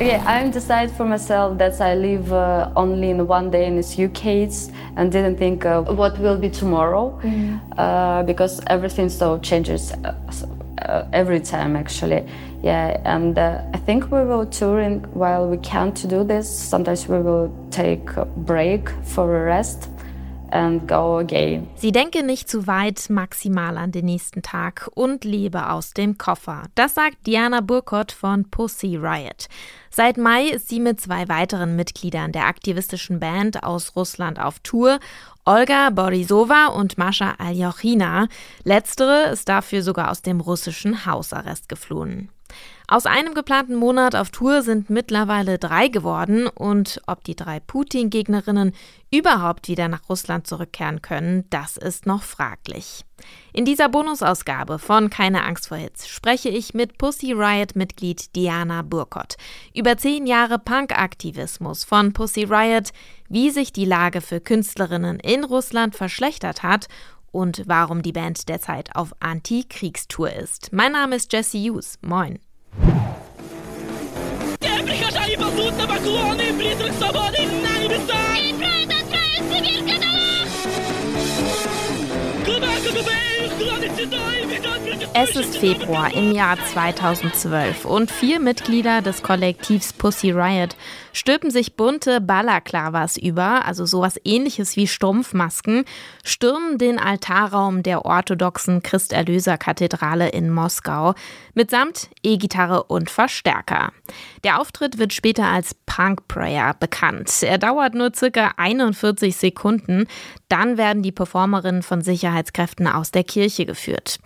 Okay, I'm decided for myself that I live uh, only in one day in this UK and didn't think uh, what will be tomorrow mm. uh, because everything so changes uh, uh, every time actually. Yeah, and uh, I think we will touring while we can't do this. Sometimes we will take a break for a rest and go again. Sie denke nicht zu weit, maximal an den nächsten Tag und lebe aus dem Koffer. Das sagt Diana Burkott von Pussy Riot. Seit Mai ist sie mit zwei weiteren Mitgliedern der aktivistischen Band aus Russland auf Tour. Olga Borisova und Mascha Aljochina. Letztere ist dafür sogar aus dem russischen Hausarrest geflohen. Aus einem geplanten Monat auf Tour sind mittlerweile drei geworden und ob die drei Putin-Gegnerinnen überhaupt wieder nach Russland zurückkehren können, das ist noch fraglich. In dieser Bonusausgabe von Keine Angst vor Hits spreche ich mit Pussy Riot-Mitglied Diana Burkott über zehn Jahre Punk-Aktivismus von Pussy Riot, wie sich die Lage für Künstlerinnen in Russland verschlechtert hat und warum die Band derzeit auf Anti-Kriegstour ist. Mein Name ist Jesse Hughes. Moin. Те прихожане ползут на поклоны, призрак свободы на небеса! И пройдут отправится Es ist Februar im Jahr 2012 und vier Mitglieder des Kollektivs Pussy Riot stülpen sich bunte Balaklavas über, also sowas ähnliches wie Stumpfmasken, stürmen den Altarraum der orthodoxen Christerlöser-Kathedrale in Moskau mitsamt E-Gitarre und Verstärker. Der Auftritt wird später als Punk Prayer bekannt. Er dauert nur circa 41 Sekunden, dann werden die Performerinnen von Sicherheitskräften aus der Kirche geführt.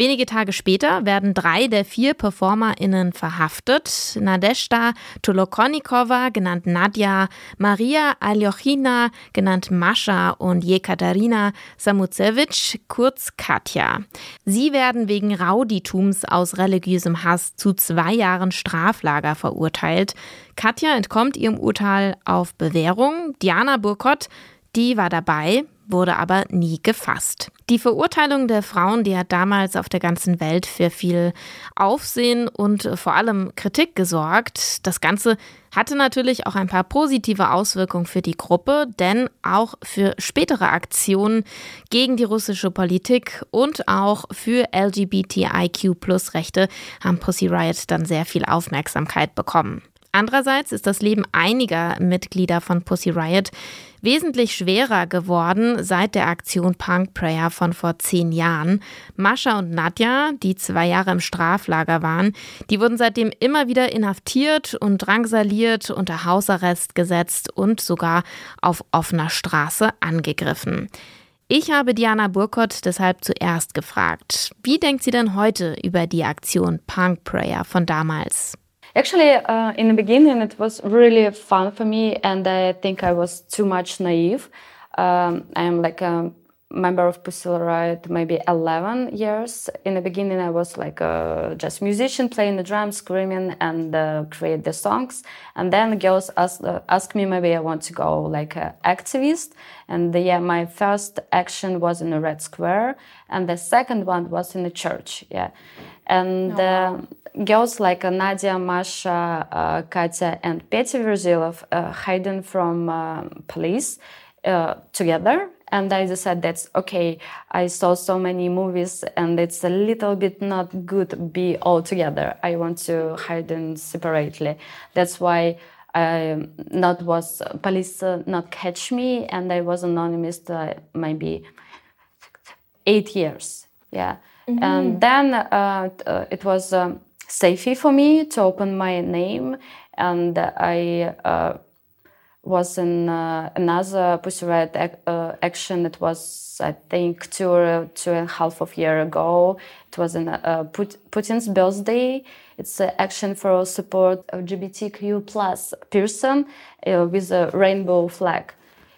Wenige Tage später werden drei der vier PerformerInnen verhaftet. Nadeshda Tolokonikova, genannt Nadja, Maria Aljochina, genannt Mascha und Jekaterina Samutsevich, kurz Katja. Sie werden wegen Rauditums aus religiösem Hass zu zwei Jahren Straflager verurteilt. Katja entkommt ihrem Urteil auf Bewährung. Diana Burkott, die war dabei, wurde aber nie gefasst. Die Verurteilung der Frauen, die hat damals auf der ganzen Welt für viel Aufsehen und vor allem Kritik gesorgt. Das Ganze hatte natürlich auch ein paar positive Auswirkungen für die Gruppe, denn auch für spätere Aktionen gegen die russische Politik und auch für LGBTIQ-Plus-Rechte haben Pussy Riot dann sehr viel Aufmerksamkeit bekommen. Andererseits ist das Leben einiger Mitglieder von Pussy Riot wesentlich schwerer geworden seit der Aktion Punk Prayer von vor zehn Jahren. Mascha und Nadja, die zwei Jahre im Straflager waren, die wurden seitdem immer wieder inhaftiert und drangsaliert, unter Hausarrest gesetzt und sogar auf offener Straße angegriffen. Ich habe Diana Burkott deshalb zuerst gefragt, wie denkt sie denn heute über die Aktion Punk Prayer von damals? Actually, uh, in the beginning, it was really fun for me, and I think I was too much naive. Um, I'm like a member of Pussy Riot maybe 11 years. In the beginning, I was like a just musician playing the drums, screaming, and uh, create the songs. And then girls ask, uh, ask me maybe I want to go like an activist. And the, yeah, my first action was in the Red Square, and the second one was in the church. Yeah, and. Oh, wow. Uh, girls like uh, Nadia, Masha, uh, Katya, and Petya Verzilov uh, hiding from uh, police uh, together. And I decided that's okay. I saw so many movies, and it's a little bit not good be all together. I want to hide them separately. That's why I not was police uh, not catch me, and I was anonymous maybe eight years. Yeah, mm-hmm. and then it was. Um, safety for me to open my name, and I uh, was in uh, another Pussy Riot ac uh, action. It was, I think, two or two and a half of year ago. It was in uh, Put Putin's birthday. It's an action for support LGBTQ plus person uh, with a rainbow flag.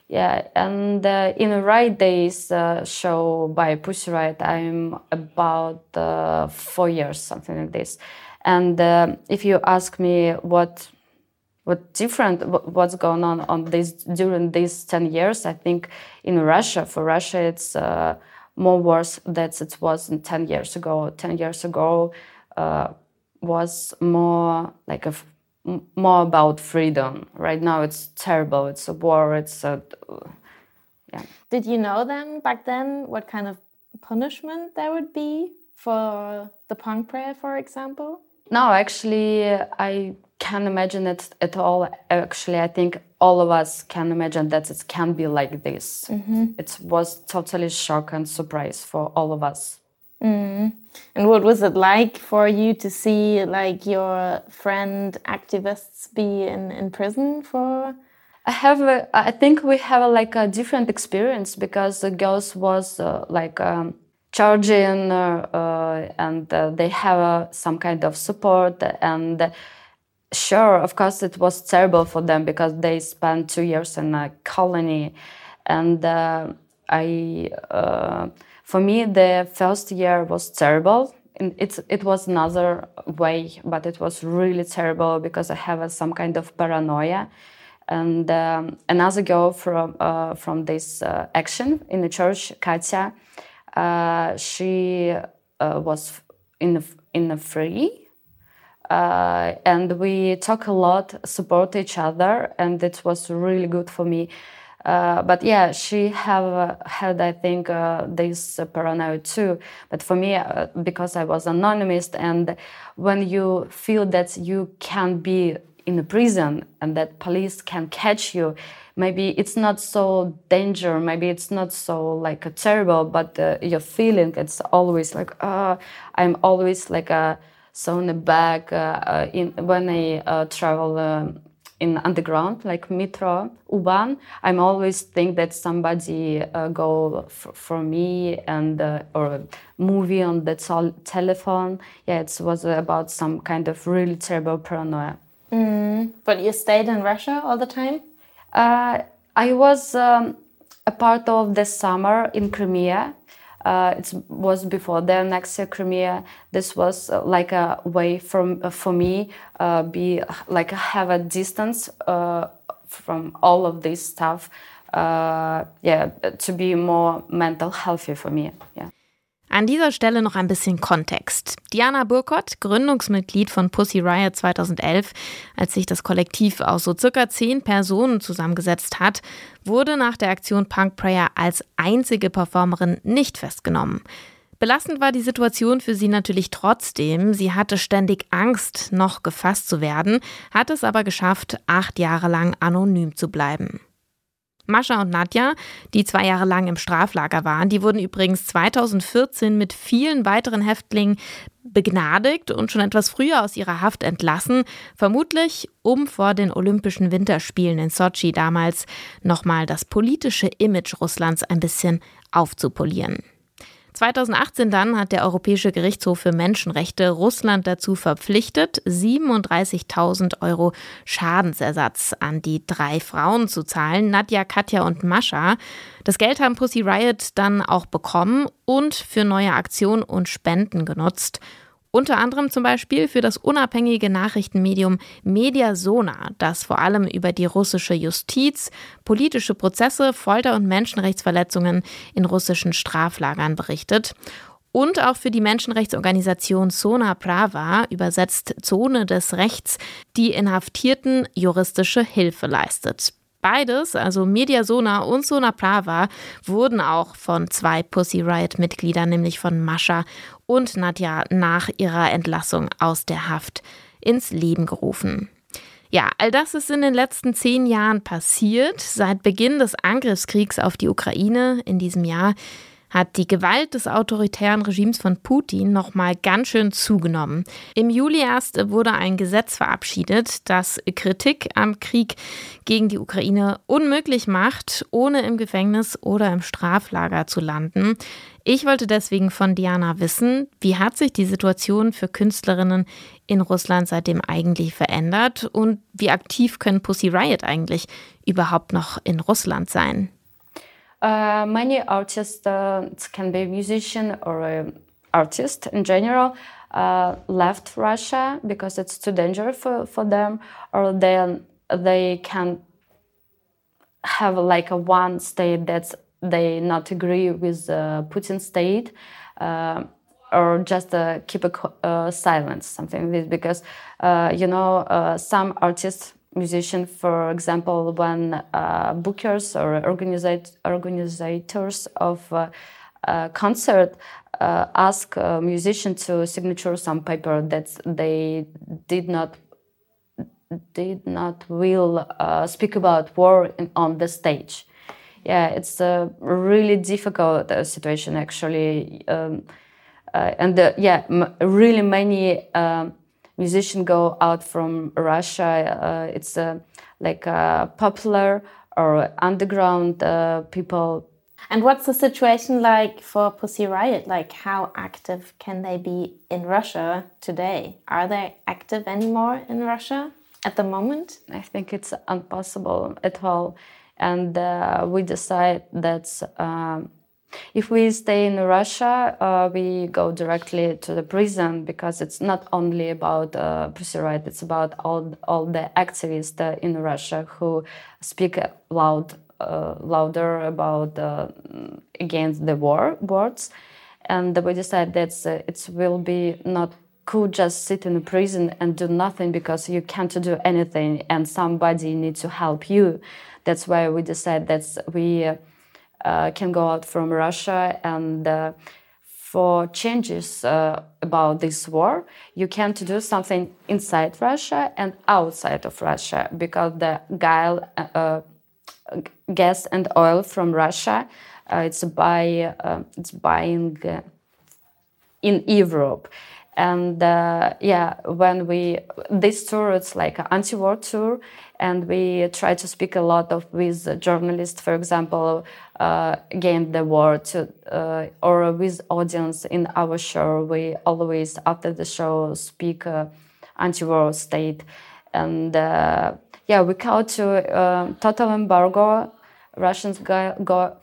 Yeah, and uh, in a Riot Days uh, show by Pussy Riot, I'm about four years, something like this. And if you ask me what what different what's going on on this during these 10 years i think in russia for russia it's uh, more worse than it was 10 years ago 10 years ago uh, was more like a more about freedom. Right now, it's terrible. It's a war. It's a yeah. Did you know then back then what kind of punishment there would be for the punk prayer, for example? No, actually, I can't imagine it at all. Actually, I think all of us can imagine that it can be like this. Mm-hmm. It was totally shock and surprise for all of us. Mm. And what was it like for you to see like your friend activists be in, in prison for? I have, a, I think we have a, like a different experience because the girls was uh, like um, charging uh, uh, and uh, they have uh, some kind of support and sure, of course, it was terrible for them because they spent two years in a colony and uh, I for me, the first year was terrible. It's, it was another way, but it was really terrible because I have a, some kind of paranoia. And um, another girl from, uh, from this uh, action in the church, Katya, uh, she uh, was in the, in the free. Uh, and we talk a lot, support each other, and it was really good for me uh, but yeah, she have uh, had, I think, uh, this paranoia too. But for me, uh, because I was anonymous, and when you feel that you can't be in a prison and that police can catch you, maybe it's not so danger. Maybe it's not so like terrible, but uh, your feeling it's always like, I'm always like a so in the back in when I travel. Um, in underground, like metro, U-Bahn, I'm always think that somebody uh, go for me and uh, or movie on the telephone. Yeah, it was about some kind of really terrible paranoia. Mm. But you stayed in Russia all the time. Uh, I was um, a part of the summer in Crimea uh, it was before the annexia Crimea. This was uh, like a way from uh, for me uh, be like have a distance uh, from all of this stuff. Uh, yeah, to be more mental healthy for me. Yeah. An dieser Stelle noch ein bisschen Kontext. Diana Burkott, Gründungsmitglied von Pussy Riot 2011, als sich das Kollektiv aus so circa zehn Personen zusammengesetzt hat, wurde nach der Aktion Punk Prayer als einzige Performerin nicht festgenommen. Belastend war die Situation für sie natürlich trotzdem. Sie hatte ständig Angst, noch gefasst zu werden, hat es aber geschafft, acht Jahre lang anonym zu bleiben. Mascha und Nadja, die zwei Jahre lang im Straflager waren, die wurden übrigens 2014 mit vielen weiteren Häftlingen begnadigt und schon etwas früher aus ihrer Haft entlassen, vermutlich um vor den Olympischen Winterspielen in Sochi damals nochmal das politische Image Russlands ein bisschen aufzupolieren. 2018 dann hat der Europäische Gerichtshof für Menschenrechte Russland dazu verpflichtet, 37.000 Euro Schadensersatz an die drei Frauen zu zahlen, Nadja, Katja und Mascha. Das Geld haben Pussy Riot dann auch bekommen und für neue Aktionen und Spenden genutzt. Unter anderem zum Beispiel für das unabhängige Nachrichtenmedium Mediasona, das vor allem über die russische Justiz, politische Prozesse, Folter und Menschenrechtsverletzungen in russischen Straflagern berichtet und auch für die Menschenrechtsorganisation Sona Prava, übersetzt Zone des Rechts, die Inhaftierten juristische Hilfe leistet. Beides, also Mediasona und Sona Prava, wurden auch von zwei Pussy Riot-Mitgliedern, nämlich von Mascha und Nadja, nach ihrer Entlassung aus der Haft ins Leben gerufen. Ja, all das ist in den letzten zehn Jahren passiert. Seit Beginn des Angriffskriegs auf die Ukraine in diesem Jahr hat die Gewalt des autoritären Regimes von Putin noch mal ganz schön zugenommen. Im Juli erst wurde ein Gesetz verabschiedet, das Kritik am Krieg gegen die Ukraine unmöglich macht, ohne im Gefängnis oder im Straflager zu landen. Ich wollte deswegen von Diana wissen, wie hat sich die Situation für Künstlerinnen in Russland seitdem eigentlich verändert und wie aktiv können Pussy Riot eigentlich überhaupt noch in Russland sein? Uh, many artists uh, can be a musician or an artist in general uh, left Russia because it's too dangerous for, for them, or then they can have like a one state that they not agree with the Putin state. Uh, or just uh, keep a uh, silence, something like this. Because uh, you know, uh, some artists, musicians, for example, when uh, bookers or organizers of concert ask a musician to signature some paper that they did not did not will speak about war in, on the stage yeah, it's a really difficult uh, situation actually. Um, uh, and uh, yeah, really many um, musicians go out from Russia. Uh, it's uh, like uh, popular or underground people. And what's the situation like for Pussy Riot? Like, how active can they be in Russia today? Are they active anymore in Russia at the moment? I think it's impossible at all and uh, we decide that um, if we stay in Russia, uh, we go directly to the prison because it's not only about uh, Pussy Riot, it's about all, all the activists uh, in Russia who speak loud, uh, louder about uh, against the war words. And we decide that uh, it will be not could just sit in a prison and do nothing because you can't do anything and somebody needs to help you. That's why we decided that we can go out from Russia. And uh, for changes uh, about this war, you can to do something inside Russia and outside of Russia because the guile, uh, gas and oil from Russia, uh, it's uh, it's buying in Europe and uh, yeah when we this tour it's like an anti-war tour and we try to speak a lot of with journalists for example uh, against the war to uh, or with audience in our show we always after the show speak uh, anti-war state. And uh, yeah we call to uh, total embargo russians go, go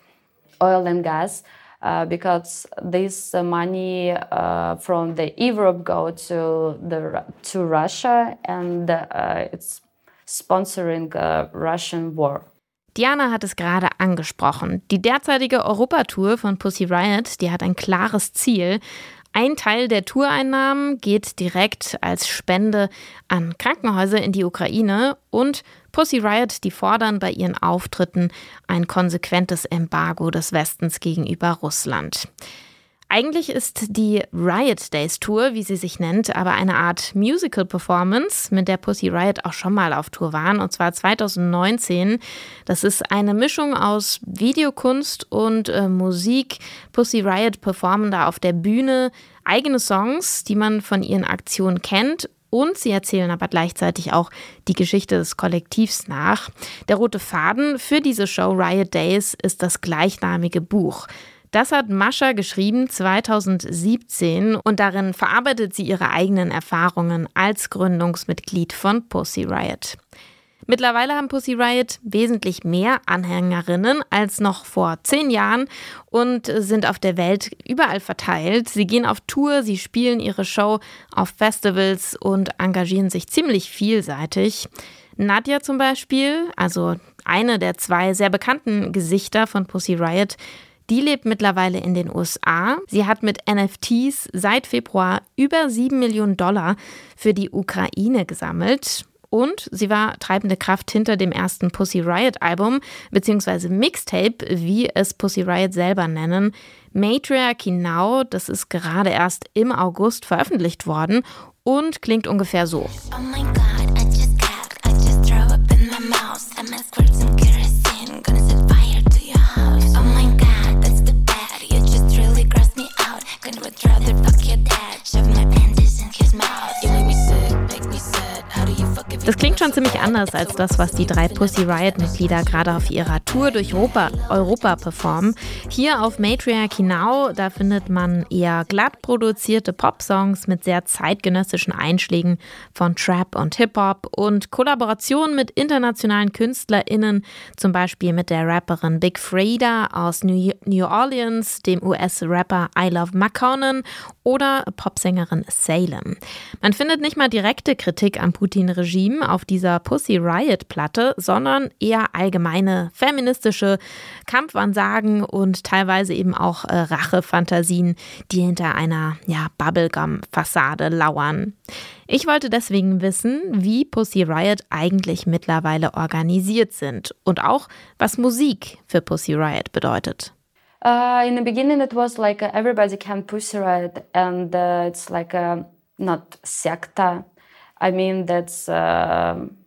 oil and gas because this uh, money uh, from the Europe go to the to Russia and uh, it's sponsoring Russian war. Diana hat es gerade angesprochen. Die derzeitige Europatour von Pussy Riot, die hat ein klares Ziel. Ein Teil der Toureinnahmen geht direkt als Spende an Krankenhäuser in die Ukraine und Pussy Riot, die fordern bei ihren Auftritten ein konsequentes Embargo des Westens gegenüber Russland. Eigentlich ist die Riot Days Tour, wie sie sich nennt, aber eine Art Musical Performance, mit der Pussy Riot auch schon mal auf Tour waren, und zwar 2019. Das ist eine Mischung aus Videokunst und äh, Musik. Pussy Riot performen da auf der Bühne eigene Songs, die man von ihren Aktionen kennt und sie erzählen aber gleichzeitig auch die Geschichte des Kollektivs nach. Der rote Faden für diese Show Riot Days ist das gleichnamige Buch. Das hat Mascha geschrieben 2017 und darin verarbeitet sie ihre eigenen Erfahrungen als Gründungsmitglied von Pussy Riot. Mittlerweile haben Pussy Riot wesentlich mehr Anhängerinnen als noch vor zehn Jahren und sind auf der Welt überall verteilt. Sie gehen auf Tour, sie spielen ihre Show auf Festivals und engagieren sich ziemlich vielseitig. Nadja zum Beispiel, also eine der zwei sehr bekannten Gesichter von Pussy Riot, die lebt mittlerweile in den USA. Sie hat mit NFTs seit Februar über 7 Millionen Dollar für die Ukraine gesammelt. Und sie war treibende Kraft hinter dem ersten Pussy Riot Album, beziehungsweise Mixtape, wie es Pussy Riot selber nennen. Matriarchy Now, das ist gerade erst im August veröffentlicht worden und klingt ungefähr so. Oh my God, I just got, I just throw up in my mouth. Das klingt schon ziemlich anders als das, was die drei Pussy Riot-Mitglieder gerade auf ihrer Tour durch Europa, Europa performen. Hier auf Matriarchy Now, da findet man eher glatt produzierte Pop-Songs mit sehr zeitgenössischen Einschlägen von Trap und Hip-Hop und Kollaborationen mit internationalen KünstlerInnen, zum Beispiel mit der Rapperin Big Freda aus New Orleans, dem US-Rapper I Love McConan oder Popsängerin Salem. Man findet nicht mal direkte Kritik am Putin-Regime auf dieser Pussy Riot-Platte, sondern eher allgemeine feministische Kampfansagen und teilweise eben auch äh, Rachefantasien, die hinter einer ja, Bubblegum-Fassade lauern. Ich wollte deswegen wissen, wie Pussy Riot eigentlich mittlerweile organisiert sind und auch, was Musik für Pussy Riot bedeutet. Uh, in the beginning, it was like uh, everybody can push right, and uh, it's like a, not secta. I mean, that's um,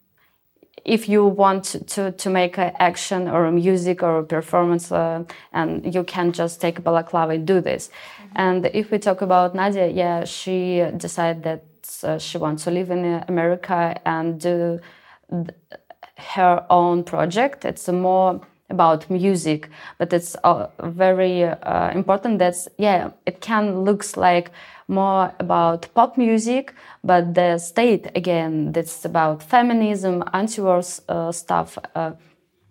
if you want to to make an action or a music or a performance, uh, and you can just take balaclava and do this. Mm-hmm. And if we talk about Nadia, yeah, she decided that uh, she wants to live in America and do her own project. It's a more about music, but it's uh, very uh, important that yeah, it can looks like more about pop music, but the state again, that's about feminism, anti-war uh, stuff, uh,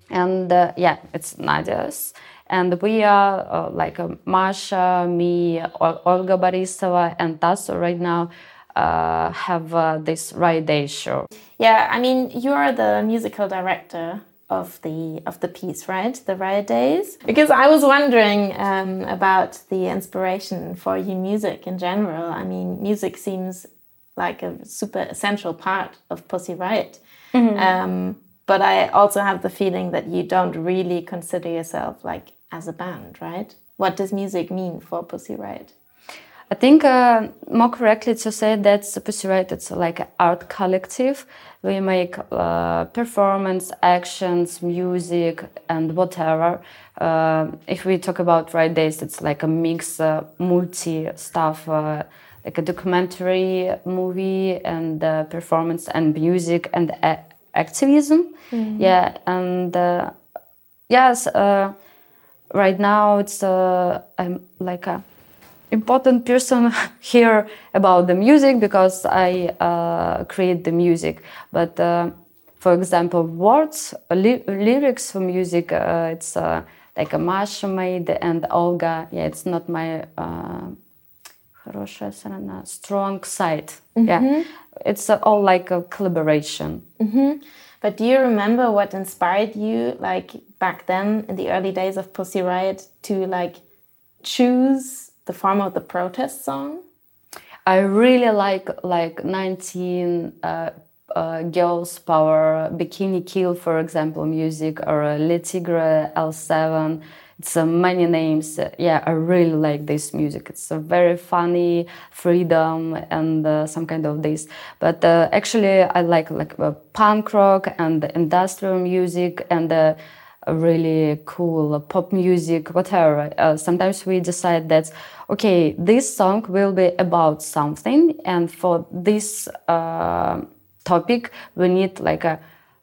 and uh, yeah, it's Nadia's. And we are uh, like Masha, me, Olga Borisova, and Tasso right now have this Riot Day show. Yeah, I mean, you are the musical director of the of the piece, right? The Riot Days. Because I was wondering um, about the inspiration for your music in general. I mean, music seems like a super essential part of Pussy Riot. Mm -hmm. um, but I also have the feeling that you don't really consider yourself like as a band, right? What does music mean for Pussy Riot? I think uh, more correctly to say that Riot it's like an art collective. We make uh, performance, actions, music, and whatever. Uh, if we talk about Riot Days, it's like a mix, uh, multi stuff, uh, like a documentary movie and uh, performance and music and activism. Mm -hmm. Yeah, and yes, right now it's I'm like a important person here about the music because I uh, create the music. But uh, for example, words, li lyrics for music, uh, it's uh, like a Masha made and Olga. Yeah, it's not my uh, strong side. Mm -hmm. Yeah, it's uh, all like a collaboration. Mm -hmm. But do you remember what inspired you, like back then in the early days of Pussy Riot, to like choose the form of the protest song? I really like like 19 uh, uh, Girls Power, Bikini Kill, for example, music, or uh, Le Tigre L7. It's uh, many names. Yeah, I really like this music. It's a very funny, freedom, and uh, some kind of this. But uh, actually, I like like uh, punk rock and industrial music and uh, really cool pop music, whatever. Uh, sometimes we decide that, okay, this song will be about something, and for this uh, topic, we need like a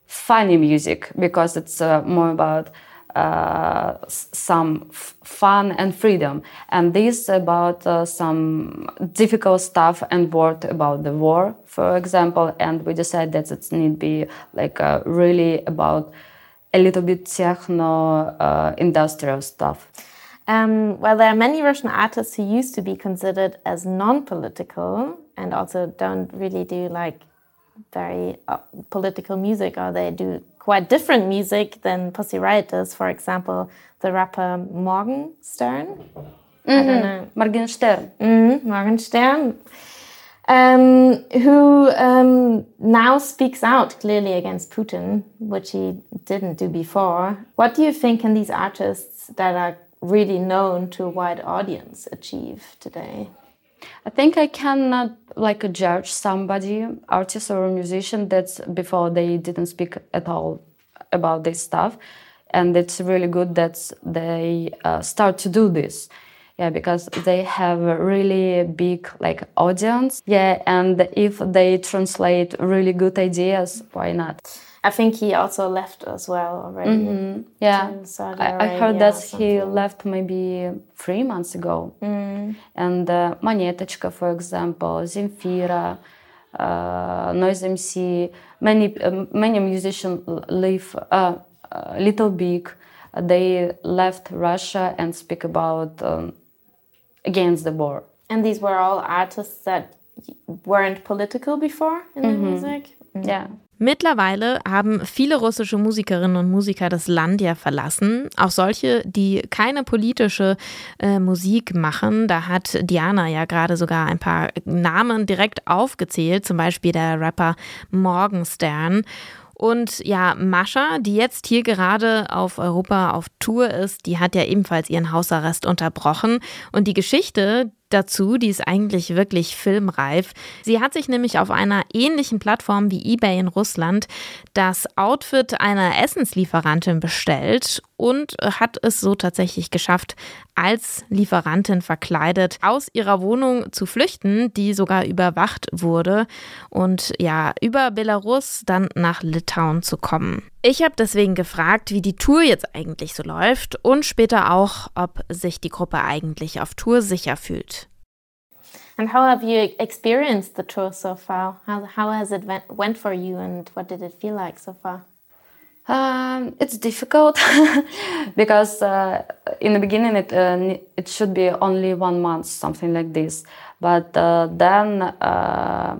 funny music because it's uh, more about uh, some fun and freedom, and this about uh, some difficult stuff and word about the war, for example. And we decide that it need be like uh, really about a little bit techno uh, industrial stuff. Um, well, there are many Russian artists who used to be considered as non-political and also don't really do like very uh, political music, or they do quite different music than Pussy Riot does. For example, the rapper Morgenstern. Mm -hmm. I don't mm-hmm. know. Morgenstern. Mm -hmm. Morgenstern um, who um, now speaks out clearly against Putin, which he didn't do before. What do you think can these artists that are really known to a wide audience achieve today? I think I cannot like judge somebody, artist or musician, that's before they didn't speak at all about this stuff, and it's really good that they uh, start to do this yeah because they have a really big like audience yeah and if they translate really good ideas why not I think he also left as well already. Mm -hmm. Yeah, I, I, heard that he left maybe three months ago. Mm. And uh, for example, Zemfira, uh, Noise MC, many uh, many musicians leave. Uh, uh, Little Big, they left Russia and speak about. Um, against the war. And these were all artists that weren't political before in the Mhm. music? Yeah. Mittlerweile haben viele russische Musikerinnen und Musiker das Land ja verlassen, auch solche, die keine politische äh, Musik machen. Da hat Diana ja gerade sogar ein paar Namen direkt aufgezählt, zum Beispiel der Rapper Morgenstern. Und ja, Mascha, die jetzt hier gerade auf Europa auf Tour ist, die hat ja ebenfalls ihren Hausarrest unterbrochen. Und die Geschichte dazu, die ist eigentlich wirklich filmreif. Sie hat sich nämlich auf einer ähnlichen Plattform wie eBay in Russland das Outfit einer Essenslieferantin bestellt und hat es so tatsächlich geschafft, als Lieferantin verkleidet aus ihrer Wohnung zu flüchten, die sogar überwacht wurde und ja, über Belarus dann nach Litauen zu kommen. Ich habe deswegen gefragt, wie die Tour jetzt eigentlich so läuft und später auch, ob sich die Gruppe eigentlich auf Tour sicher fühlt. And how have you experienced the tour so far? How, how has it went, went for you and what did it feel like so far? Um, it's difficult because uh, in the beginning it uh, it should be only one month, something like this. But uh, then uh,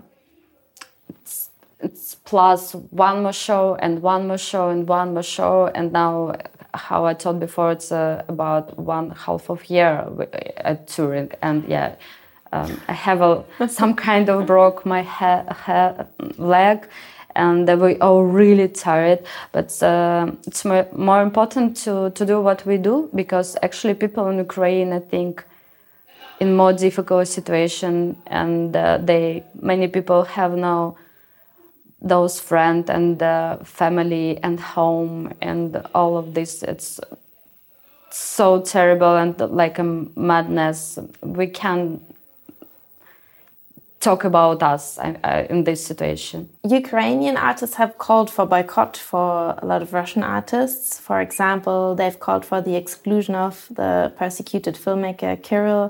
it's, it's plus one more show and one more show and one more show, and now, how I told before, it's uh, about one half of year at touring, and yeah. Um, I have a, some kind of broke my leg, and we are really tired. But uh, it's more, important to, to do what we do because actually people in Ukraine, I think, in more difficult situation, and uh, they many people have now those friends and uh, family and home and all of this. It's so terrible and like a madness. We can talk about us in this situation. Ukrainian artists have called for boycott for a lot of Russian artists. For example, they've called for the exclusion of the persecuted filmmaker Kirill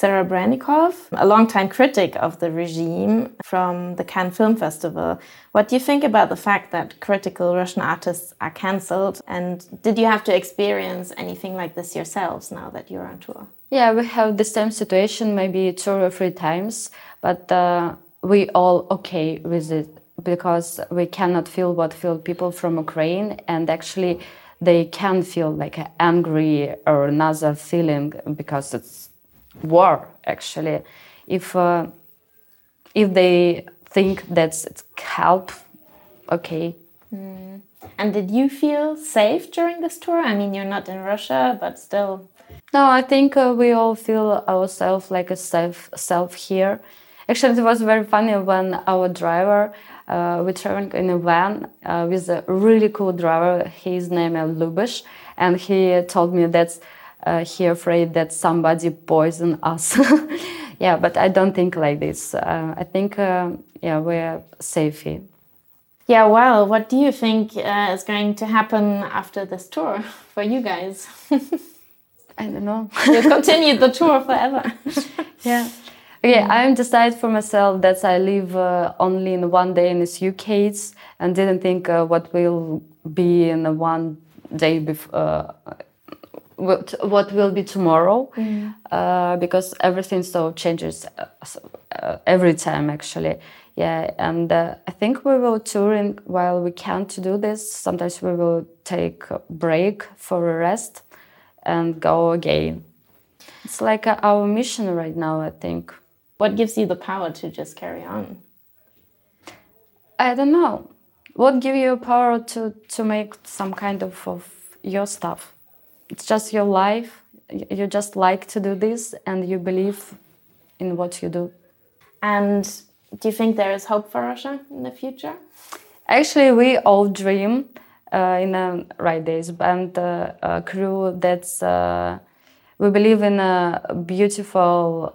Serebrennikov, a longtime critic of the regime from the Cannes Film Festival. What do you think about the fact that critical Russian artists are cancelled? And did you have to experience anything like this yourselves now that you're on tour? Yeah, we have the same situation maybe two or three times, but uh, we all okay with it because we cannot feel what feel people from Ukraine, and actually they can feel like angry or another feeling because it's war. Actually, if uh, if they think that's it's help, okay. Mm. And did you feel safe during this tour? I mean, you're not in Russia, but still. No, I think uh, we all feel ourselves like a self self here. Actually, it was very funny when our driver, uh, we traveling in a van uh, with a really cool driver. His name is Lubish, and he told me that uh, he afraid that somebody poison us. yeah, but I don't think like this. Uh, I think uh, yeah we're safe here. Yeah, well, what do you think uh, is going to happen after this tour for you guys? I don't know. you continue the tour forever. yeah. Okay. I'm decided for myself that I live uh, only in one day in this UK and didn't think uh, what will be in one day before. What, what will be tomorrow mm. because everything so changes uh, every time actually yeah and uh, i think we will touring while we can to do this sometimes we will take a break for a rest and go again. It's like uh, our mission right now i think. What gives you the power to just carry on? I don't know. What gives you power to to make some kind of, of your stuff? It's just your life. You just like to do this and you believe in what you do. And do you think there is hope for Russia in the future? Actually, we all dream uh, in a right days band uh, a crew that's uh, we believe in a beautiful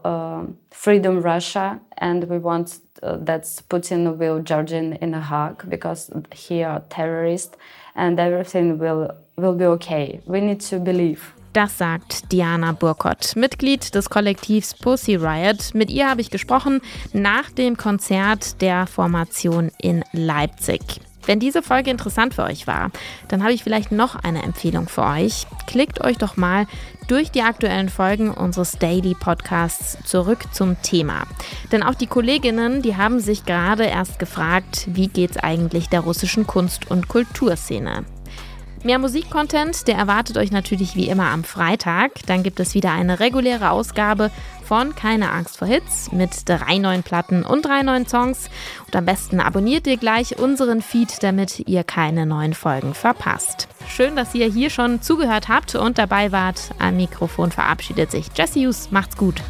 freedom Russia, and we want that Putin will Georgian in a hug because he are terrorists, and everything will will be okay. We need to believe. Das sagt Diana Burkott, Mitglied des Kollektivs Pussy Riot. Mit ihr habe ich gesprochen nach dem Konzert der Formation in Leipzig. Wenn diese Folge interessant für euch war, dann habe ich vielleicht noch eine Empfehlung für euch. Klickt euch doch mal durch die aktuellen Folgen unseres Daily Podcasts zurück zum Thema. Denn auch die Kolleginnen, die haben sich gerade erst gefragt, wie geht's eigentlich der russischen Kunst- und Kulturszene? Mehr Musikcontent, der erwartet euch natürlich wie immer am Freitag. Dann gibt es wieder eine reguläre Ausgabe von Keine Angst vor Hits mit drei neuen Platten und drei neuen Songs. Und am besten abonniert ihr gleich unseren Feed, damit ihr keine neuen Folgen verpasst. Schön, dass ihr hier schon zugehört habt und dabei wart. Am Mikrofon verabschiedet sich Jesse Hughes. Macht's gut.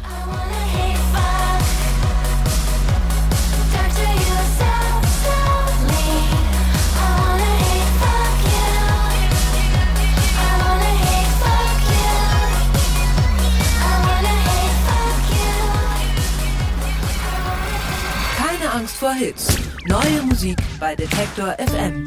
Angst vor Hits. Neue Musik bei Detektor FM.